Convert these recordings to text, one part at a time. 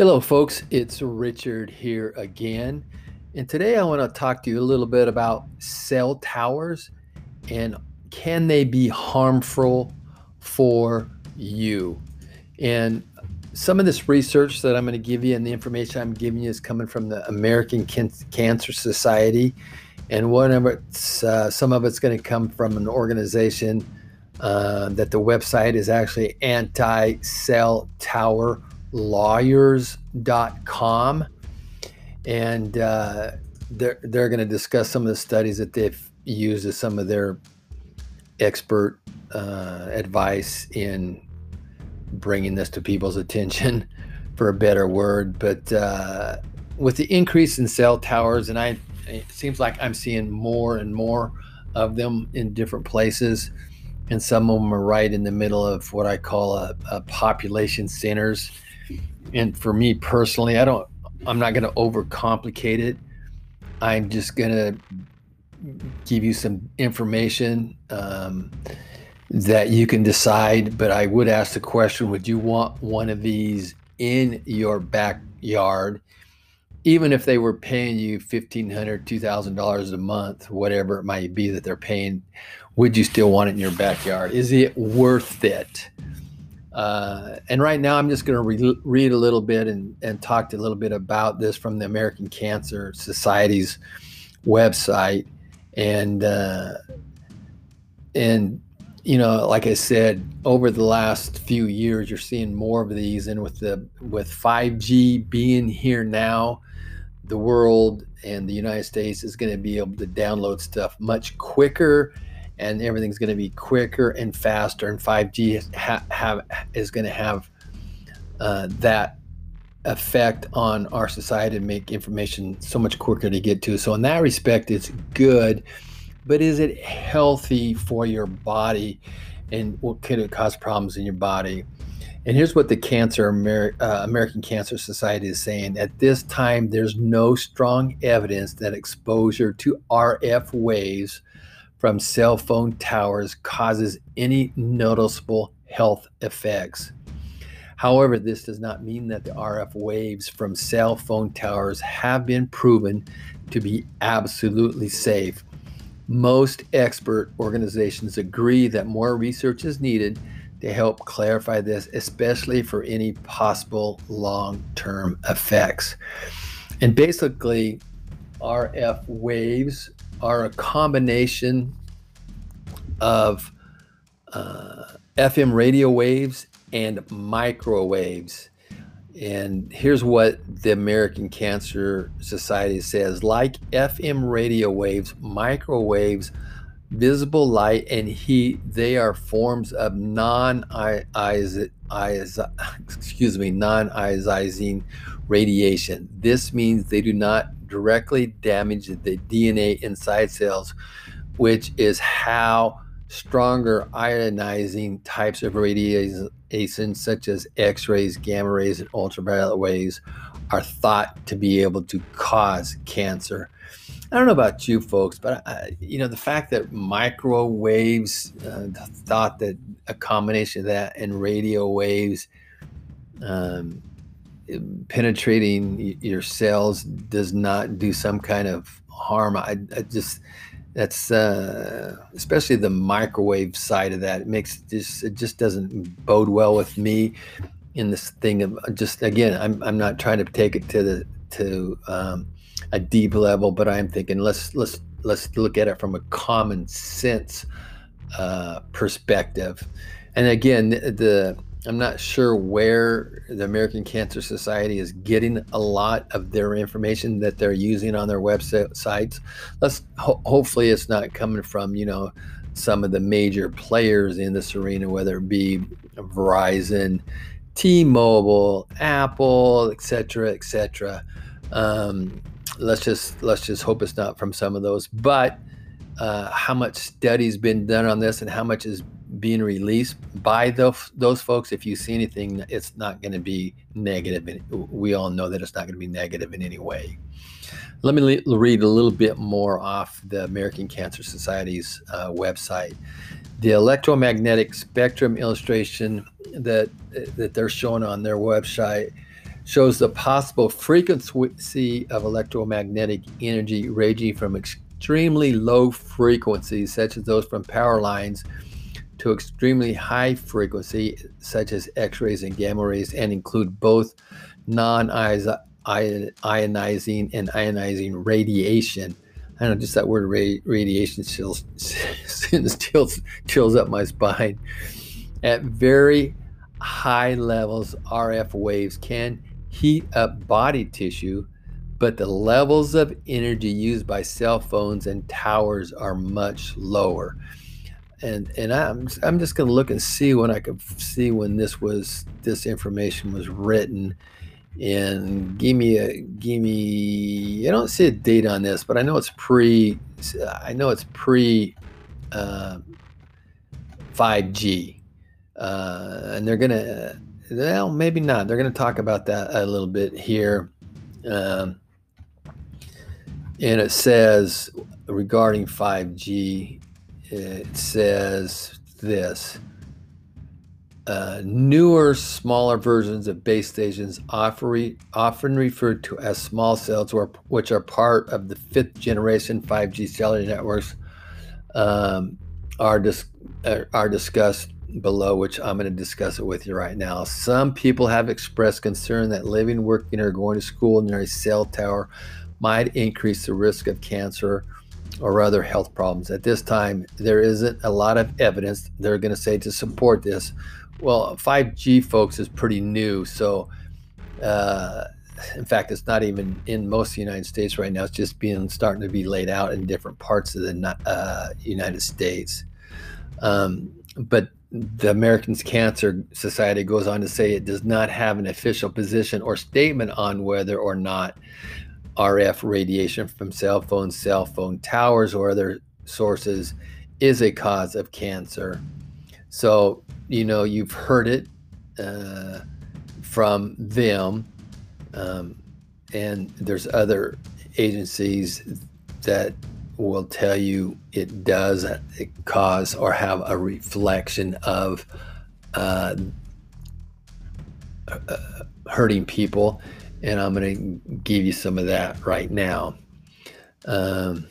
Hello, folks. It's Richard here again. And today I want to talk to you a little bit about cell towers and can they be harmful for you? And some of this research that I'm going to give you and the information I'm giving you is coming from the American Cancer Society. And one of it's, uh, some of it's going to come from an organization uh, that the website is actually anti cell tower lawyers.com. And uh, they're, they're going to discuss some of the studies that they've used as some of their expert uh, advice in bringing this to people's attention, for a better word. But uh, with the increase in cell towers, and I, it seems like I'm seeing more and more of them in different places. And some of them are right in the middle of what I call a, a population centers and for me personally, I don't. I'm not going to overcomplicate it. I'm just going to give you some information um, that you can decide. But I would ask the question: Would you want one of these in your backyard? Even if they were paying you fifteen hundred, two thousand dollars a month, whatever it might be that they're paying, would you still want it in your backyard? Is it worth it? Uh, and right now, I'm just going to re- read a little bit and, and talk a little bit about this from the American Cancer Society's website. And, uh, and, you know, like I said, over the last few years, you're seeing more of these. And with the, with 5G being here now, the world and the United States is going to be able to download stuff much quicker and everything's going to be quicker and faster. And 5G ha- have is going to have uh, that effect on our society and make information so much quicker to get to. So in that respect, it's good, but is it healthy for your body? And what could it cause problems in your body? And here's what the Cancer Amer- uh, American Cancer Society is saying: at this time, there's no strong evidence that exposure to RF waves from cell phone towers causes any noticeable health effects. However, this does not mean that the RF waves from cell phone towers have been proven to be absolutely safe. Most expert organizations agree that more research is needed to help clarify this, especially for any possible long term effects. And basically, RF waves are a combination of uh, FM radio waves and microwaves. And here's what the American Cancer Society says like FM radio waves, microwaves, visible light, and heat, they are forms of non excuse me, non-ionizing radiation. This means they do not directly damage the DNA inside cells, which is how stronger ionizing types of radiation, such as X rays, gamma rays, and ultraviolet waves, are thought to be able to cause cancer. I don't know about you folks, but I, you know the fact that microwaves, uh, thought that a combination of that and radio waves um, penetrating your cells does not do some kind of harm. I, I just that's uh, especially the microwave side of that. It makes just it just doesn't bode well with me in this thing of just again. I'm I'm not trying to take it to the to um, a deep level, but I'm thinking let's let's let's look at it from a common sense uh, perspective. And again, the I'm not sure where the American Cancer Society is getting a lot of their information that they're using on their websites. Let's ho- hopefully it's not coming from you know some of the major players in this arena, whether it be Verizon, T-Mobile, Apple, etc., etc. Um, let's just let's just hope it's not from some of those. But uh, how much study's been done on this and how much is being released by those those folks. If you see anything, it's not going to be negative. We all know that it's not going to be negative in any way. Let me le- read a little bit more off the American Cancer Society's uh, website. The electromagnetic spectrum illustration that that they're showing on their website shows the possible frequency of electromagnetic energy ranging from extremely low frequencies, such as those from power lines, to extremely high frequency, such as X rays and gamma rays, and include both non ionizing and ionizing radiation. I don't know, just that word ra- radiation chills, chills, chills up my spine. At very high levels, RF waves can heat up body tissue, but the levels of energy used by cell phones and towers are much lower. And and I'm I'm just gonna look and see when I could see when this was this information was written. And give me a give me I don't see a date on this, but I know it's pre I know it's pre uh, 5G, uh, and they're gonna well maybe not. They're gonna talk about that a little bit here, um, and it says regarding 5G, it says this. Uh, newer, smaller versions of base stations, often, often referred to as small cells, which are part of the fifth generation 5G cellular networks, um, are, dis- uh, are discussed below, which I'm going to discuss it with you right now. Some people have expressed concern that living, working, or going to school near a cell tower might increase the risk of cancer or other health problems. At this time, there isn't a lot of evidence, they're going to say, to support this well, 5G, folks, is pretty new. So, uh, in fact, it's not even in most of the United States right now. It's just being starting to be laid out in different parts of the uh, United States. Um, but the American Cancer Society goes on to say it does not have an official position or statement on whether or not RF radiation from cell phones, cell phone towers, or other sources is a cause of cancer. So you know you've heard it uh, from them, um, and there's other agencies that will tell you it does cause or have a reflection of uh, uh, hurting people, and I'm going to give you some of that right now. Um,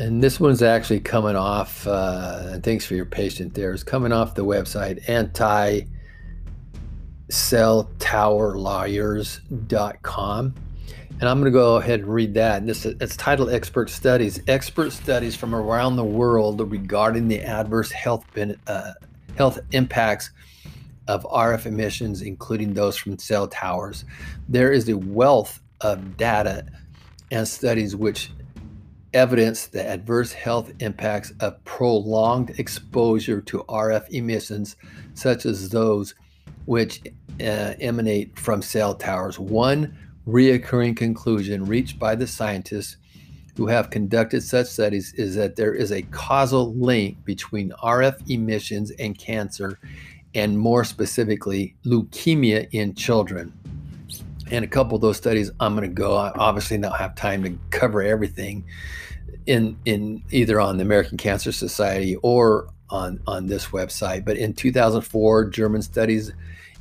And this one's actually coming off, uh, and thanks for your patience there, it's coming off the website anti celltowerlawyers.com. And I'm going to go ahead and read that. And this it's titled Expert Studies. Expert studies from around the world regarding the adverse health uh, health impacts of RF emissions, including those from cell towers. There is a wealth of data and studies which evidence the adverse health impacts of prolonged exposure to RF emissions, such as those which uh, emanate from cell towers. One reoccurring conclusion reached by the scientists who have conducted such studies is that there is a causal link between RF emissions and cancer, and more specifically, leukemia in children. And a couple of those studies, I'm going to go. I obviously don't have time to cover everything in in either on the American Cancer Society or on on this website. But in 2004, German studies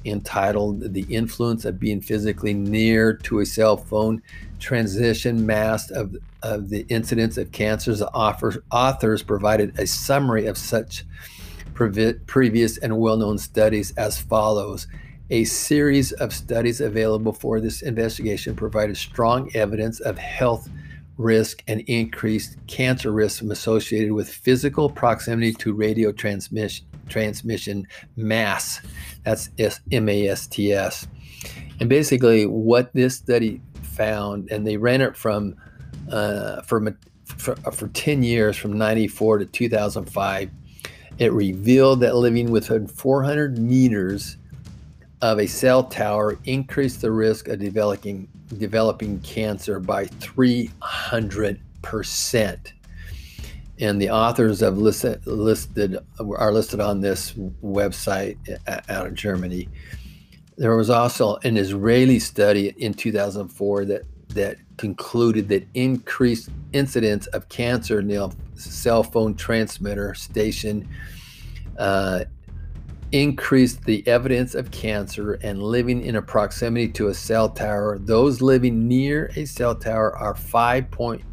entitled "The Influence of Being Physically Near to a Cell Phone Transition Mass of of the Incidence of Cancers," the author, authors provided a summary of such previous and well-known studies as follows. A series of studies available for this investigation provided strong evidence of health risk and increased cancer risk associated with physical proximity to radio transmission transmission mass. That's MASTS. And basically, what this study found, and they ran it from uh, for, for, for 10 years, from 94 to 2005, it revealed that living within 400 meters of a cell tower increased the risk of developing developing cancer by 300%. And the authors have listed, listed are listed on this website out of Germany. There was also an Israeli study in 2004 that that concluded that increased incidence of cancer the cell phone transmitter station uh, increased the evidence of cancer and living in a proximity to a cell tower. Those living near a cell tower are five point,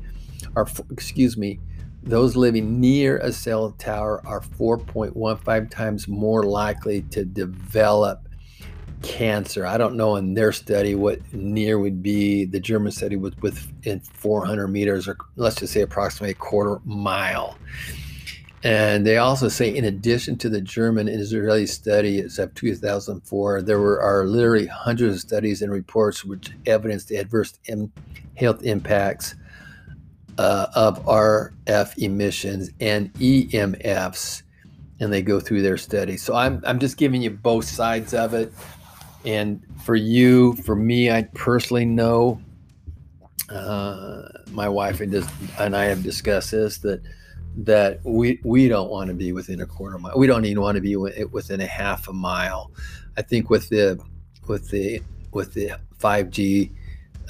are excuse me, those living near a cell tower are 4.15 times more likely to develop cancer. I don't know in their study what near would be. The German study was within 400 meters, or let's just say approximately a quarter mile. And they also say, in addition to the German Israeli study of 2004, there were are literally hundreds of studies and reports which evidence the adverse health impacts uh, of RF emissions and EMFs, and they go through their study. So I'm I'm just giving you both sides of it. And for you, for me, I personally know, uh, my wife and, and I have discussed this that that we we don't want to be within a quarter mile. We don't even want to be within a half a mile. I think with the with the with the 5G, uh,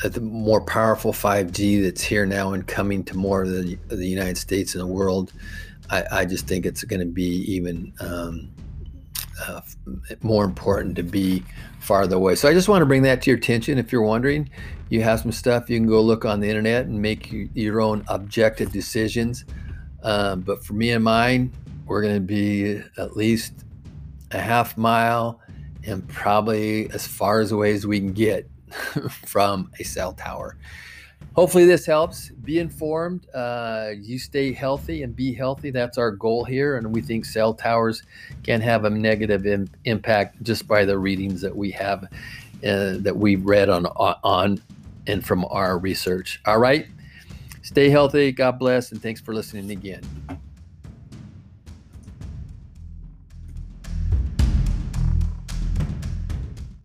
the more powerful 5G that's here now and coming to more of the, the United States and the world, I, I just think it's going to be even um, uh, more important to be farther away. So I just want to bring that to your attention. If you're wondering, you have some stuff you can go look on the internet and make your own objective decisions. Um, but for me and mine, we're going to be at least a half mile and probably as far as away as we can get from a cell tower. Hopefully, this helps. Be informed. Uh, you stay healthy and be healthy. That's our goal here. And we think cell towers can have a negative Im- impact just by the readings that we have, uh, that we read on, on and from our research. All right. Stay healthy. God bless. And thanks for listening again.